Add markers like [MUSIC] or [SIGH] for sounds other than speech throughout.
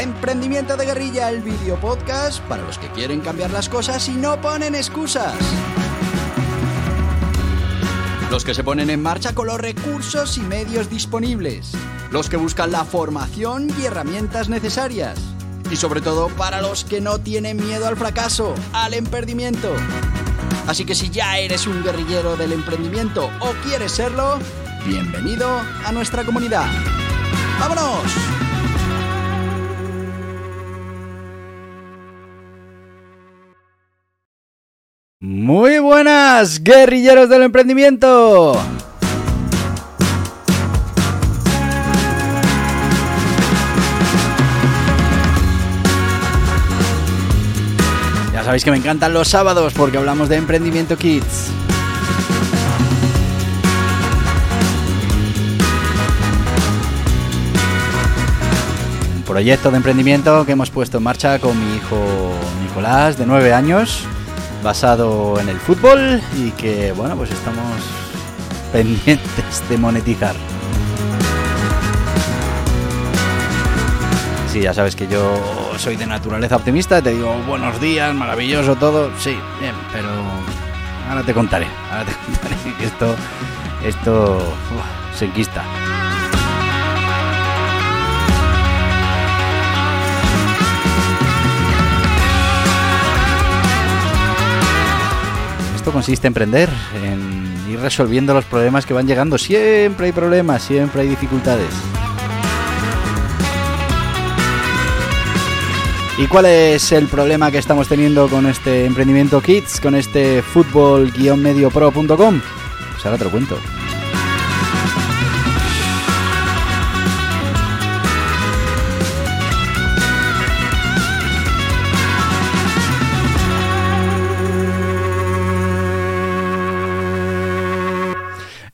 Emprendimiento de Guerrilla, el video podcast para los que quieren cambiar las cosas y no ponen excusas. Los que se ponen en marcha con los recursos y medios disponibles. Los que buscan la formación y herramientas necesarias. Y sobre todo para los que no tienen miedo al fracaso, al emprendimiento. Así que si ya eres un guerrillero del emprendimiento o quieres serlo, bienvenido a nuestra comunidad. ¡Vámonos! Muy buenas, guerrilleros del emprendimiento. Ya sabéis que me encantan los sábados porque hablamos de emprendimiento kids. Un proyecto de emprendimiento que hemos puesto en marcha con mi hijo Nicolás, de 9 años basado en el fútbol y que, bueno, pues estamos [LAUGHS] pendientes de monetizar. Sí, ya sabes que yo soy de naturaleza optimista, te digo buenos días, maravilloso todo, sí, bien, pero ahora te contaré, ahora te [LAUGHS] contaré que esto, esto se enquista. Esto consiste en emprender, en ir resolviendo los problemas que van llegando. Siempre hay problemas, siempre hay dificultades. ¿Y cuál es el problema que estamos teniendo con este emprendimiento Kids, con este fútbol-mediopro.com? Pues ahora te lo cuento.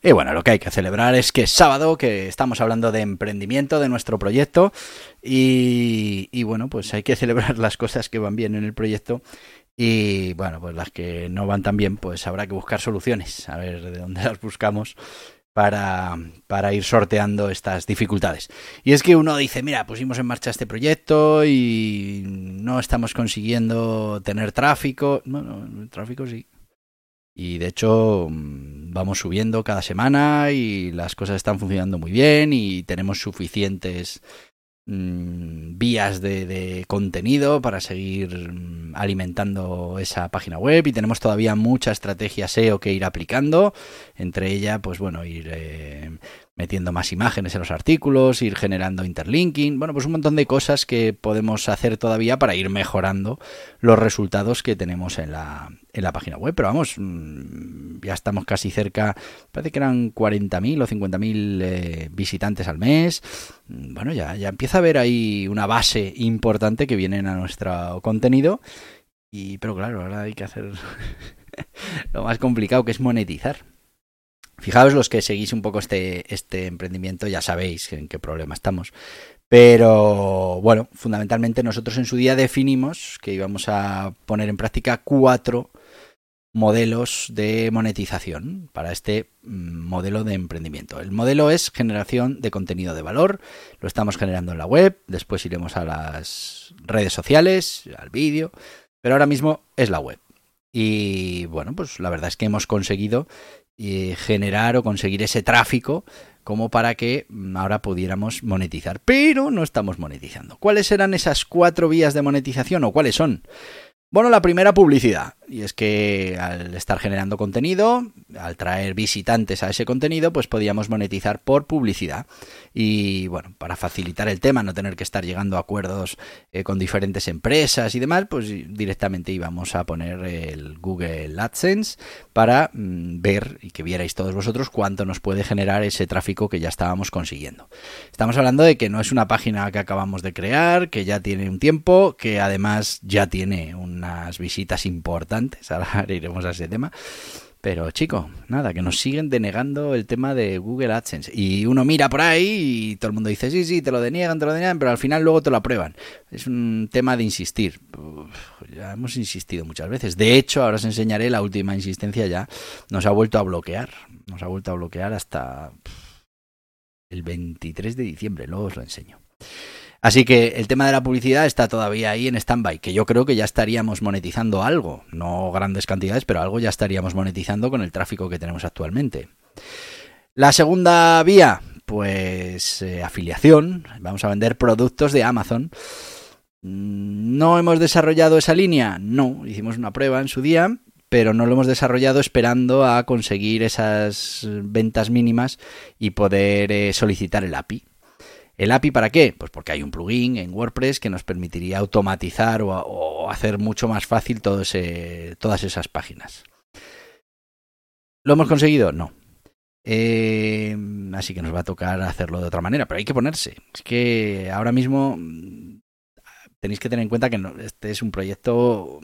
Y bueno, lo que hay que celebrar es que es sábado, que estamos hablando de emprendimiento, de nuestro proyecto, y, y, bueno, pues hay que celebrar [LAUGHS] las cosas que van bien en el proyecto. Y bueno, pues las que no van tan bien, pues habrá que buscar soluciones, a ver de dónde [LAUGHS] las buscamos para, para, ir sorteando estas dificultades. Y es que uno dice, mira, pusimos en marcha este proyecto y no estamos consiguiendo tener tráfico. Bueno, tráfico sí, y de hecho vamos subiendo cada semana y las cosas están funcionando muy bien y tenemos suficientes mmm, vías de, contenido para seguir alimentando esa página web y tenemos todavía mucha estrategia SEO que ir aplicando, entre ella pues bueno ir eh, metiendo más imágenes en los artículos, ir generando interlinking, bueno, pues un montón de cosas que podemos hacer todavía para ir mejorando los resultados que tenemos en la, en la página web. Pero vamos, ya estamos casi cerca, parece que eran 40.000 o 50.000 eh, visitantes al mes. Bueno, ya, ya empieza a haber ahí una base importante que vienen a nuestro contenido. Y, pero claro, ahora hay que hacer [LAUGHS] lo más complicado que es monetizar. Fijaos los que seguís un poco este, este emprendimiento, ya sabéis en qué problema estamos. Pero bueno, fundamentalmente nosotros en su día definimos que íbamos a poner en práctica cuatro modelos de monetización para este modelo de emprendimiento. El modelo es generación de contenido de valor, lo estamos generando en la web, después iremos a las redes sociales, al vídeo, pero ahora mismo es la web. Y bueno, pues la verdad es que hemos conseguido eh, generar o conseguir ese tráfico como para que ahora pudiéramos monetizar. Pero no estamos monetizando. ¿Cuáles eran esas cuatro vías de monetización o cuáles son? Bueno, la primera publicidad. Y es que al estar generando contenido, al traer visitantes a ese contenido, pues podíamos monetizar por publicidad. Y bueno, para facilitar el tema, no tener que estar llegando a acuerdos eh, con diferentes empresas y demás, pues directamente íbamos a poner el Google AdSense para mm, ver y que vierais todos vosotros cuánto nos puede generar ese tráfico que ya estábamos consiguiendo. Estamos hablando de que no es una página que acabamos de crear, que ya tiene un tiempo, que además ya tiene unas visitas importantes [LAUGHS] ahora iremos a ese tema. Pero chico, nada, que nos siguen denegando el tema de Google AdSense. Y uno mira por ahí y todo el mundo dice, sí, sí, te lo deniegan, te lo deniegan, pero al final luego te lo aprueban. Es un tema de insistir. Ya hemos insistido muchas veces. De hecho, ahora os enseñaré la última insistencia ya. Nos ha vuelto a bloquear. Nos ha vuelto a bloquear hasta el 23 de diciembre. Luego os lo enseño. Así que el tema de la publicidad está todavía ahí en stand-by, que yo creo que ya estaríamos monetizando algo, no grandes cantidades, pero algo ya estaríamos monetizando con el tráfico que tenemos actualmente. La segunda vía, pues eh, afiliación. Vamos a vender productos de Amazon. Mm, ¿No hemos desarrollado esa línea? No, hicimos una prueba en su día, pero no lo hemos desarrollado esperando a conseguir esas ventas mínimas y poder eh, solicitar el API. ¿El API para qué? Pues porque hay un plugin en WordPress que nos permitiría automatizar o, hacer mucho más fácil todo todas esas páginas. ¿Lo hemos conseguido? No. Eh, así que nos va a tocar hacerlo de otra manera, pero hay que ponerse. Es que ahora mismo mm, tenéis que tener en cuenta que este es un proyecto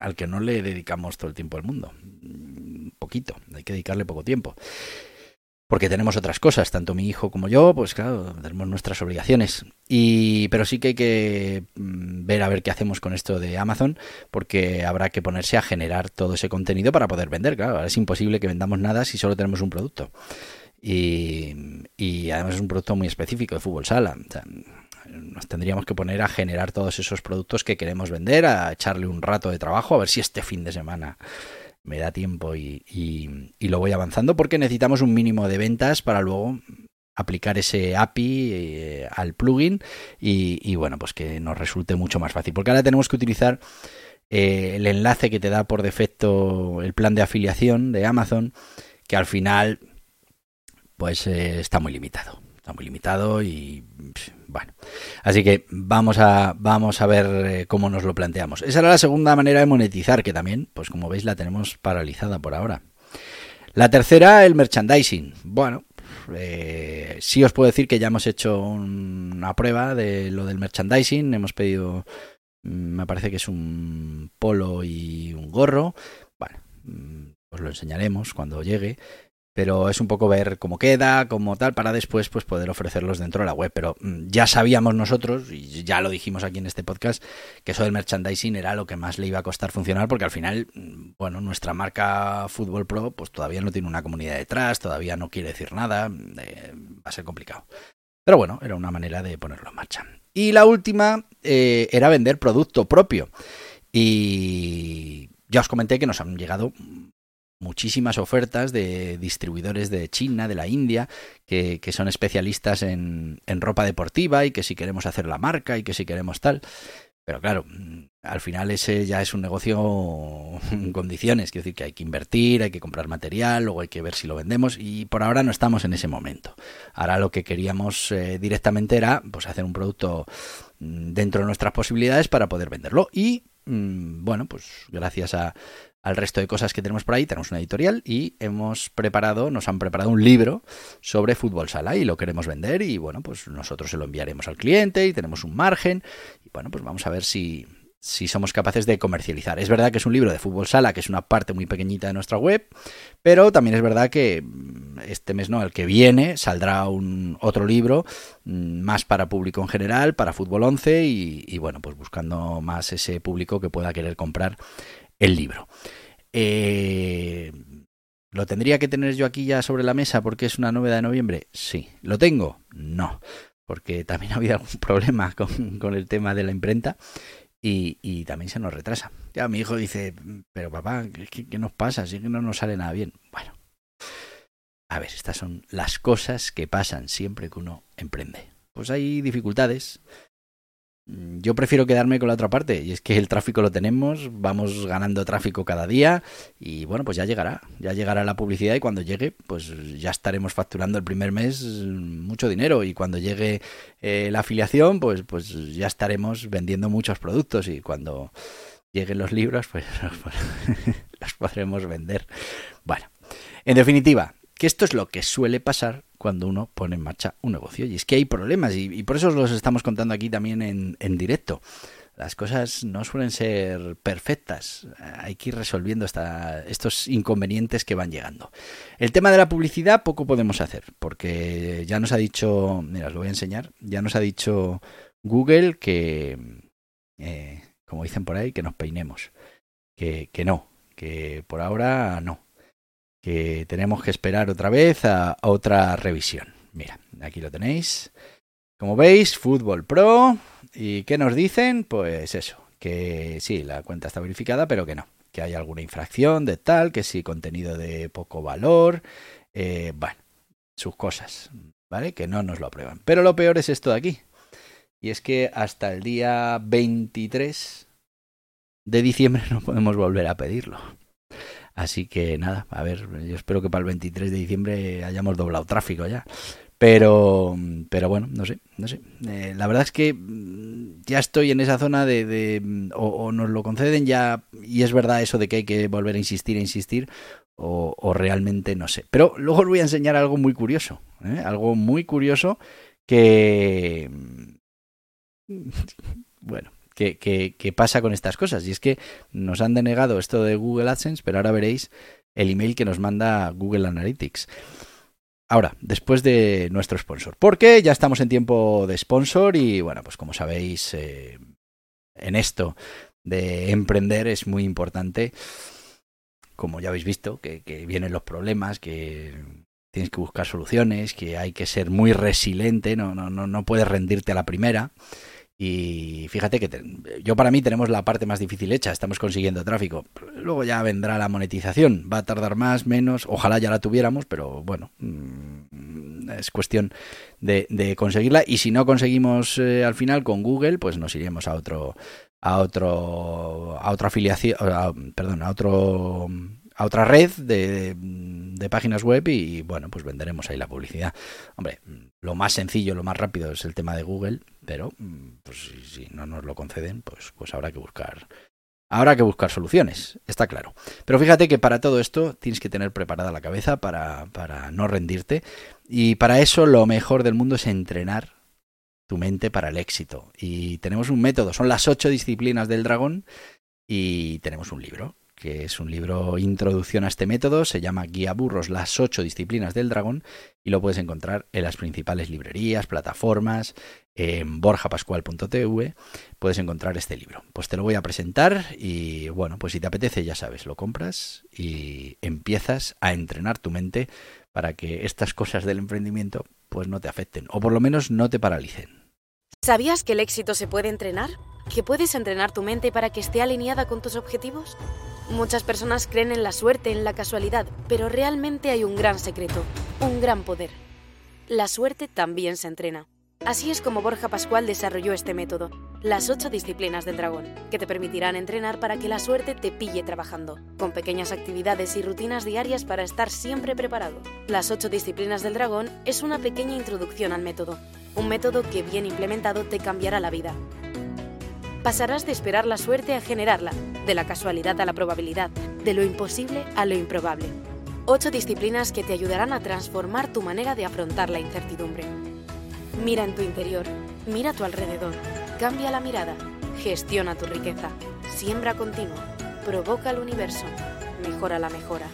al que no le dedicamos todo el tiempo al mundo. Un mm, poquito, hay que dedicarle poco tiempo porque tenemos otras cosas, tanto mi hijo como yo, pues claro, tenemos nuestras obligaciones. Y, pero sí que hay que mm, ver a ver qué hacemos con esto de Amazon, porque habrá que ponerse a generar todo ese contenido para poder vender. Claro, ahora es imposible que vendamos nada si solo tenemos un producto. Y, y además es un producto muy específico de fútbol sala. nos tendríamos que poner a generar todos esos productos que queremos vender, a echarle un rato de trabajo, a ver si este fin de semana me da tiempo y, lo voy avanzando porque necesitamos un mínimo de ventas para luego aplicar ese API eh, al plugin y, bueno, pues que nos resulte mucho más fácil. Porque ahora tenemos que utilizar eh, el enlace que te da por defecto el plan de afiliación de Amazon, que al final pues eh, está muy limitado. Está muy limitado y bueno, así que vamos a, vamos a ver eh, cómo nos lo planteamos. Esa era la segunda manera de monetizar, que también, pues como veis, la tenemos paralizada por ahora. La tercera, el merchandising. Bueno, eh, sí os puedo decir que ya hemos hecho una prueba de lo del merchandising. Hemos pedido, mm, me parece que es un polo y un gorro. Bueno, mm, os lo enseñaremos cuando llegue pero es un poco ver cómo queda, cómo tal, para después pues poder ofrecerlos dentro de la web. Pero mm, ya sabíamos nosotros, y ya lo dijimos aquí en este podcast, que eso del merchandising era lo que más le iba a costar funcionar, porque al final, mm, bueno, nuestra marca Fútbol Pro pues todavía no tiene una comunidad detrás, todavía no quiere decir nada, eh, va a ser complicado. Pero bueno, era una manera de ponerlo en marcha. Y la última eh, era vender producto propio. Y ya os comenté que nos han llegado muchísimas ofertas de distribuidores de China, de la India, que, son especialistas en, ropa deportiva y que si queremos hacer la marca y que si queremos tal. Pero claro, al final ese ya es un negocio en condiciones, quiero decir que hay que invertir, hay que comprar material, luego hay que ver si lo vendemos y por ahora no estamos en ese momento. Ahora lo que queríamos eh, directamente era pues hacer un producto mm, dentro de nuestras posibilidades para poder venderlo y mm, bueno, pues gracias a al resto de cosas que tenemos por ahí, tenemos una editorial y hemos preparado, nos han preparado un libro sobre fútbol sala y lo queremos vender y bueno, pues nosotros se lo enviaremos al cliente y tenemos un margen y bueno, pues vamos a ver si, si somos capaces de comercializar. Es verdad que es un libro de fútbol sala, que es una parte muy pequeñita de nuestra web, pero también es verdad que mm, este mes no, el que viene saldrá un otro libro mm, más para público en general, para fútbol 11 y, y bueno, pues buscando más ese público que pueda querer comprar el libro. Eh, ¿Lo tendría que tener yo aquí ya sobre la mesa porque es una novedad de noviembre? Sí. ¿Lo tengo? No. Porque también [LAUGHS] ha habido algún problema con, el tema de la imprenta y, también se nos retrasa. Ya mi hijo dice, pero papá, ¿qué, qué nos pasa? Si que no nos sale nada bien. Bueno, a ver, estas son las cosas que pasan siempre que uno emprende. Pues hay dificultades, yo prefiero quedarme con la otra parte, y es que el tráfico lo tenemos, vamos ganando tráfico cada día, y bueno, pues ya llegará, ya llegará la publicidad y cuando llegue, pues ya estaremos facturando el primer mes mucho dinero, y cuando llegue eh, la afiliación, pues, pues ya estaremos vendiendo muchos productos, y cuando lleguen los libros, pues [LAUGHS] [LAUGHS] los podremos vender. Bueno, en definitiva, que esto es lo que suele pasar cuando uno pone en marcha un negocio. Y es que hay problemas y, por eso os los estamos contando aquí también en, directo. Las cosas no suelen ser perfectas. Hay que ir resolviendo estos inconvenientes que van llegando. El tema de la publicidad poco podemos hacer, porque ya nos ha dicho, mira, os lo voy a enseñar, ya nos ha dicho Google que, eh, como dicen por ahí, que nos peinemos. Que, que no, que por ahora no que tenemos que esperar otra vez a, otra revisión. Mira, aquí lo tenéis. Como veis, Fútbol Pro. ¿Y qué nos dicen? Pues eso, que sí, la cuenta está verificada, pero que no, que hay alguna infracción de tal, que sí, contenido de poco valor, eh, bueno, sus cosas, ¿vale? Que no nos lo aprueban. Pero lo peor es esto de aquí. Y es que hasta el día 23 de diciembre [LAUGHS] no podemos volver a pedirlo. Así que nada, a ver, yo espero que para el 23 de diciembre hayamos doblado tráfico ya. Pero, pero bueno, no sé, no sé. Eh, la verdad es que mm, ya estoy en esa zona de, mm, o, nos lo conceden ya y es verdad eso de que hay que volver a insistir, a insistir, o, o realmente no sé. Pero luego os voy a enseñar algo muy curioso, ¿eh? algo muy curioso que, [LAUGHS] bueno, que, pasa con estas cosas. Y es que nos han denegado esto de Google AdSense, pero ahora veréis el email que nos manda Google Analytics. Ahora, después de nuestro sponsor. Porque ya estamos en tiempo de sponsor y bueno, pues como sabéis, eh, en esto de emprender es muy importante, como ya habéis visto, que, que vienen los problemas, que tienes que buscar soluciones, que hay que ser muy resiliente, no, no, no, no puedes rendirte a la primera. Y fíjate que yo para mí tenemos la parte más difícil hecha, estamos consiguiendo tráfico. Luego ya vendrá la monetización, va a tardar más, menos, ojalá ya la tuviéramos, pero bueno, mm, es cuestión de, de conseguirla. Y si no conseguimos eh, al final con Google, pues nos iremos a otro, a otro, a otra afiliación, perdón, a otro a otra red de, páginas web y bueno, pues venderemos ahí la publicidad. Hombre, lo más sencillo, lo más rápido es el tema de Google, pero pues, si, si, no nos lo conceden, pues, pues habrá que buscar. Habrá que buscar soluciones, está claro. Pero fíjate que para todo esto tienes que tener preparada la cabeza para, para no rendirte. Y para eso lo mejor del mundo es entrenar tu mente para el éxito. Y tenemos un método, son las ocho disciplinas del dragón y tenemos un libro que es un libro Introducción a este método, se llama Guía Burros, las ocho disciplinas del dragón, y lo puedes encontrar en las principales librerías, plataformas, en borjapascual.tv, puedes encontrar este libro. Pues te lo voy a presentar y bueno, pues si te apetece, ya sabes, lo compras y empiezas a entrenar tu mente para que estas cosas del emprendimiento pues no te afecten, o por lo menos no te paralicen. ¿Sabías que el éxito se puede entrenar? ¿Que puedes entrenar tu mente para que esté alineada con tus objetivos? Muchas personas creen en la suerte, en la casualidad, pero realmente hay un gran secreto, un gran poder. La suerte también se entrena. Así es como Borja Pascual desarrolló este método, las ocho disciplinas del dragón, que te permitirán entrenar para que la suerte te pille trabajando, con pequeñas actividades y rutinas diarias para estar siempre preparado. Las ocho disciplinas del dragón es una pequeña introducción al método, un método que bien implementado te cambiará la vida pasarás de esperar la suerte a generarla, de la casualidad a la probabilidad, de lo imposible a lo improbable. Ocho disciplinas que te ayudarán a transformar tu manera de afrontar la incertidumbre. Mira en tu interior, mira a tu alrededor, cambia la mirada, gestiona tu riqueza, siembra continua, provoca el universo, mejora la mejora.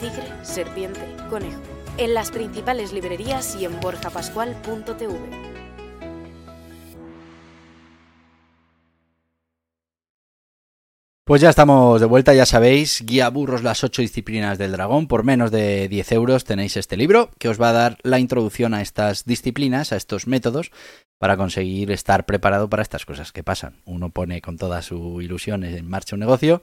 Tigre, serpiente, conejo. En las principales librerías y en borjapascual.tv. Pues ya estamos de vuelta, ya sabéis, Guía Burros las ocho disciplinas del dragón. Por menos de 10 euros tenéis este libro que os va a dar la introducción a estas disciplinas, a estos métodos, para conseguir estar preparado para estas cosas que pasan. Uno pone con toda su ilusión en marcha un negocio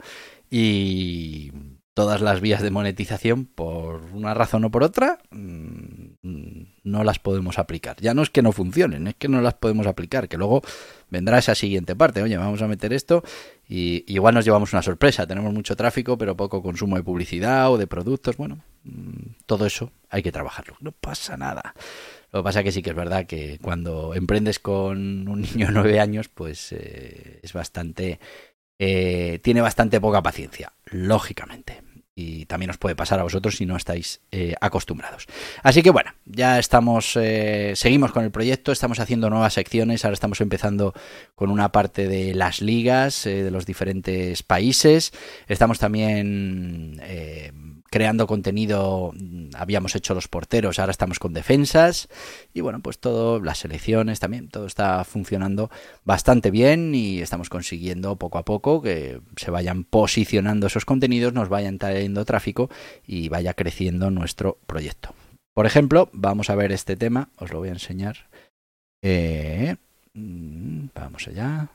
y todas las vías de monetización, por una razón o por otra, mm, no las podemos aplicar. Ya no es que no funcionen, es que no las podemos aplicar, que luego vendrá esa siguiente parte. Oye, vamos a meter esto y igual nos llevamos una sorpresa. Tenemos mucho tráfico, pero poco consumo de publicidad o de productos. Bueno, mm, todo eso hay que trabajarlo. No pasa nada. Lo que pasa que sí que es verdad que cuando emprendes con un niño de nueve años, pues eh, es bastante... Eh, tiene bastante poca paciencia, lógicamente y también os puede pasar a vosotros si no estáis eh, acostumbrados. Así que bueno, ya estamos, eh, seguimos con el proyecto, estamos haciendo nuevas secciones, ahora estamos empezando con una parte de las ligas eh, de los diferentes países, estamos también creando contenido, mm, habíamos hecho los porteros, ahora estamos con defensas y bueno, pues todo, las selecciones también, todo está funcionando bastante bien y estamos consiguiendo poco a poco que se vayan posicionando esos contenidos, nos vayan trayendo tráfico y vaya creciendo nuestro proyecto. Por ejemplo, vamos a ver este tema, os lo voy a enseñar. Eh, mm, vamos allá.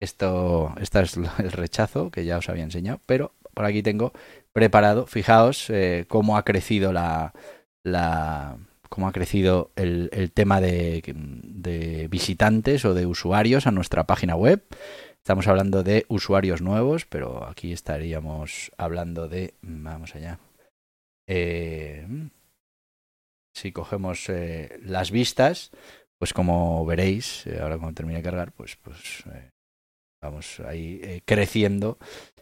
Esto, este es el rechazo que ya os había enseñado, pero por aquí tengo preparado. Fijaos eh, cómo ha crecido la, cómo ha crecido el, tema de, visitantes o de usuarios a nuestra página web. Estamos hablando de usuarios nuevos, pero aquí estaríamos hablando de, vamos allá. Eh, si cogemos eh, las vistas, pues como veréis, ahora cuando termine de cargar, pues, pues vamos ahí eh, creciendo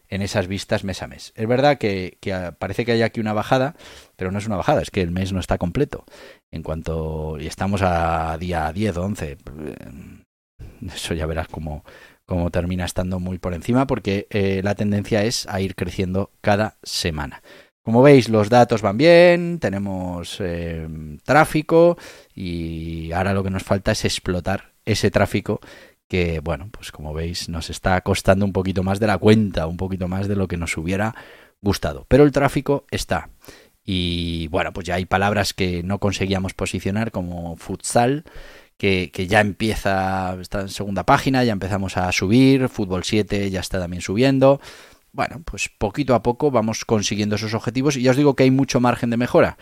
en esas vistas mes a mes. Es verdad que, que, parece que hay aquí una bajada, pero no es una bajada, es que el mes no está completo. En cuanto. Y estamos a día 10 o 11. Eso ya verás cómo, cómo termina estando muy por encima, porque eh, la tendencia es a ir creciendo cada semana. Como veis, los datos van bien, tenemos eh, tráfico y ahora lo que nos falta es explotar ese tráfico que, bueno, pues como veis, nos está costando un poquito más de la cuenta, un poquito más de lo que nos hubiera gustado. Pero el tráfico está. Y bueno, pues ya hay palabras que no conseguíamos posicionar como futsal, que, que, ya empieza, está en segunda página, ya empezamos a subir, fútbol 7 ya está también subiendo. Bueno, pues poquito a poco vamos consiguiendo esos objetivos y ya os digo que hay mucho margen de mejora.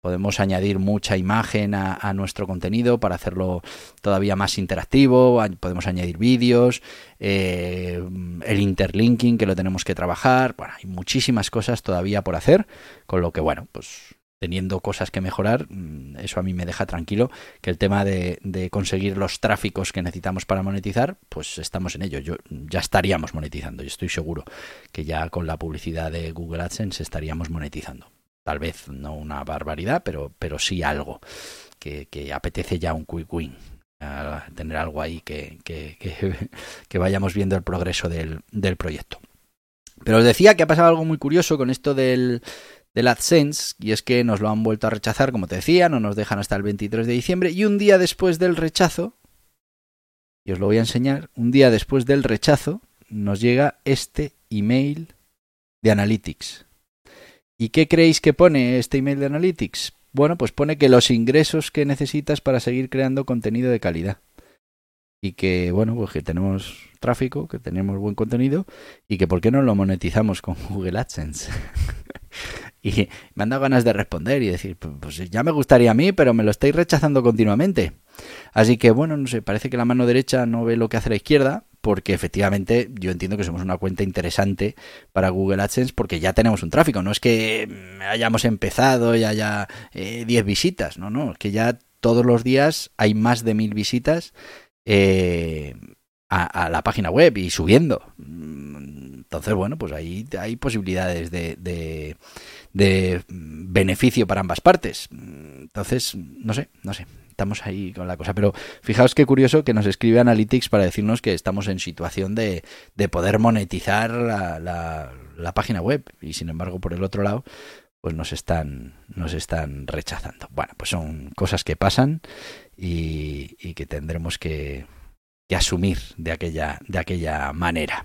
Podemos añadir mucha imagen a, nuestro contenido para hacerlo todavía más interactivo. Podemos añadir vídeos, eh, el interlinking que lo tenemos que trabajar. Bueno, hay muchísimas cosas todavía por hacer, con lo que, bueno, pues teniendo cosas que mejorar, mm, eso a mí me deja tranquilo, que el tema de, de, conseguir los tráficos que necesitamos para monetizar, pues estamos en ello. Yo ya estaríamos monetizando, y estoy seguro que ya con la publicidad de Google AdSense estaríamos monetizando. Tal vez no una barbaridad, pero, pero sí algo que, apetece ya un quick win. Tener algo ahí que, [LAUGHS] que vayamos viendo el progreso del, del proyecto. Pero os decía que ha pasado algo muy curioso con esto del, del AdSense, y es que nos lo han vuelto a rechazar, como te decía, no nos dejan hasta el 23 de diciembre, y un día después del rechazo, y os lo voy a enseñar, un día después del rechazo, nos llega este email de Analytics. ¿Y qué creéis que pone este email de Analytics? Bueno, pues pone que los ingresos que necesitas para seguir creando contenido de calidad. Y que, bueno, pues que tenemos tráfico, que tenemos buen contenido y que por qué no lo monetizamos con [LAUGHS] Google AdSense. [LAUGHS] y me han dado ganas de responder y decir, pues ya me gustaría a mí, pero me lo estáis rechazando continuamente. Así que bueno, no sé, parece que la mano derecha no ve lo que hace la izquierda, porque efectivamente yo entiendo que somos una cuenta interesante para Google AdSense porque ya tenemos un tráfico, no es que hayamos empezado y haya 10 eh, visitas, no, no, es que ya todos los días hay más de mil visitas eh, a, la página web y subiendo. Entonces, bueno, pues ahí hay posibilidades de, de beneficio para ambas partes. Entonces, no sé, no sé estamos ahí con la cosa. Pero fijaos qué curioso que nos escribe Analytics para decirnos que estamos en situación de, de poder monetizar la, la, la, página web. Y sin embargo, por el otro lado, pues nos están, nos están rechazando. Bueno, pues son cosas que pasan y, que tendremos que, que, asumir de aquella, de aquella manera.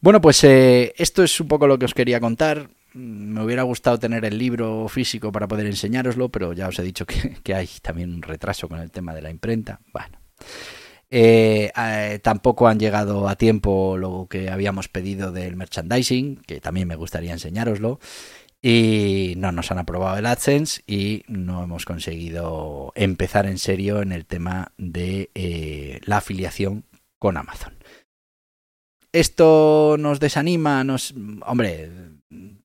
Bueno, pues eh, esto es un poco lo que os quería contar me hubiera gustado tener el libro físico para poder enseñároslo, pero ya os he dicho que, hay también un retraso con el tema de la imprenta. Bueno. Eh, eh, tampoco han llegado a tiempo lo que habíamos pedido del merchandising, que también me gustaría enseñároslo. Y no nos han aprobado el AdSense y no hemos conseguido empezar en serio en el tema de eh, la afiliación con Amazon. Esto nos desanima, nos. Hombre,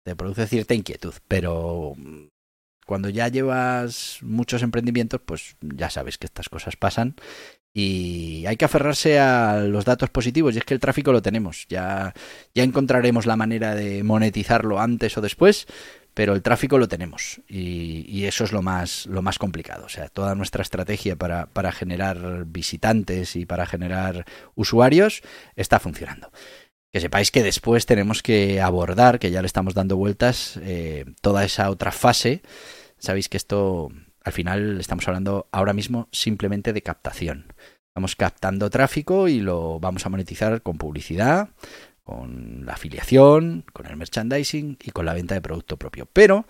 te produce cierta inquietud, pero cuando ya llevas muchos emprendimientos, pues ya sabes que estas cosas pasan y hay que aferrarse a los datos positivos y es que el tráfico lo tenemos, ya, ya encontraremos la manera de monetizarlo antes o después, pero el tráfico lo tenemos y, y, eso es lo más, lo más complicado. O sea, toda nuestra estrategia para, para generar visitantes y para generar usuarios está funcionando que sepáis que después tenemos que abordar, que ya le estamos dando vueltas, eh, toda esa otra fase. Sabéis que esto, al final, estamos hablando ahora mismo simplemente de captación. Estamos captando tráfico y lo vamos a monetizar con publicidad, con la afiliación, con el merchandising y con la venta de producto propio. Pero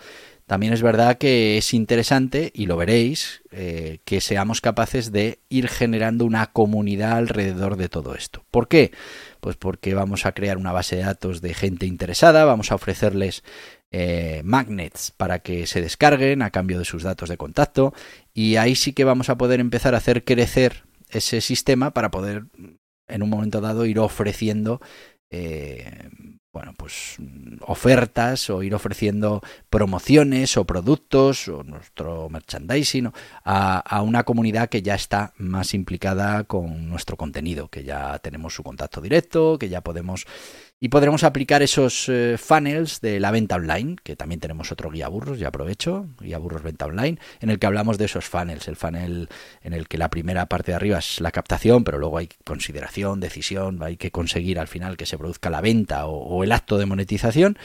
también es verdad que es interesante, y lo veréis, eh, que seamos capaces de ir generando una comunidad alrededor de todo esto. ¿Por qué? Pues porque vamos a crear una base de datos de gente interesada, vamos a ofrecerles eh, magnets para que se descarguen a cambio de sus datos de contacto, y ahí sí que vamos a poder empezar a hacer crecer ese sistema para poder en un momento dado ir ofreciendo eh, bueno, pues ofertas o ir ofreciendo promociones o productos o nuestro merchandising a, a, una comunidad que ya está más implicada con nuestro contenido, que ya tenemos su contacto directo, que ya podemos y podremos aplicar esos eh, funnels de la venta online, que también tenemos otro guía burros, ya aprovecho, guía burros venta online, en el que hablamos de esos funnels, el funnel en el que la primera parte de arriba es la captación, pero luego hay consideración, decisión, hay que conseguir al final que se produzca la venta o, el acto de monetización,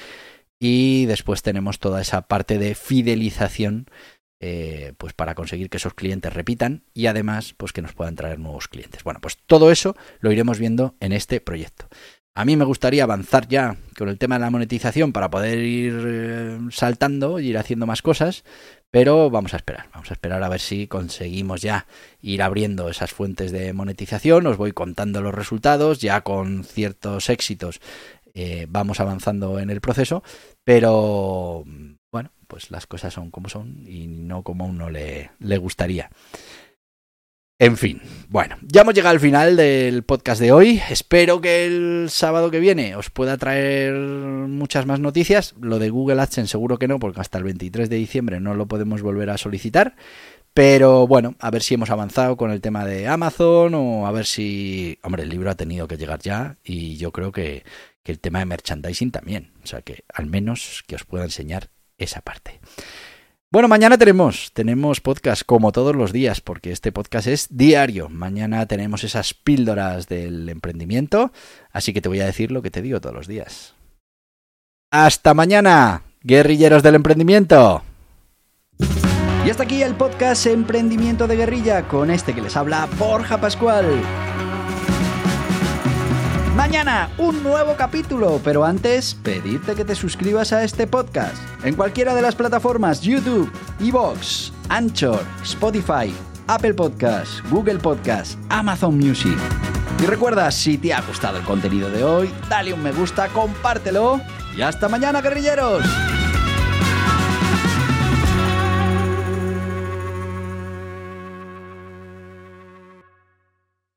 y después tenemos toda esa parte de fidelización eh, pues para conseguir que esos clientes repitan y además pues que nos puedan traer nuevos clientes. Bueno, pues todo eso lo iremos viendo en este proyecto. A mí me gustaría avanzar ya con el tema de la monetización para poder ir eh, saltando y ir haciendo más cosas, pero vamos a esperar, vamos a esperar a ver si conseguimos ya ir abriendo esas fuentes de monetización, os voy contando los resultados, ya con ciertos éxitos eh, vamos avanzando en el proceso, pero bueno, pues las cosas son como son y no como a uno le, le gustaría. En fin, bueno, ya hemos llegado al final del podcast de hoy. Espero que el sábado que viene os pueda traer muchas más noticias. Lo de Google AdSense seguro que no, porque hasta el 23 de diciembre no lo podemos volver a solicitar. Pero bueno, a ver si hemos avanzado con el tema de Amazon o a ver si... Hombre, el libro ha tenido que llegar ya y yo creo que, que el tema de merchandising también. O sea que al menos que os pueda enseñar esa parte. Bueno, mañana tenemos, tenemos podcast como todos los días, porque este podcast es diario. Mañana tenemos esas píldoras del emprendimiento, así que te voy a decir lo que te digo todos los días. Hasta mañana, guerrilleros del emprendimiento. Y hasta aquí el podcast Emprendimiento de Guerrilla con este que les habla Borja Pascual. Mañana un nuevo capítulo, pero antes pedirte que te suscribas a este podcast en cualquiera de las plataformas YouTube, Evox, Anchor, Spotify, Apple Podcasts, Google Podcasts, Amazon Music. Y recuerda, si te ha gustado el contenido de hoy, dale un me gusta, compártelo y hasta mañana, guerrilleros.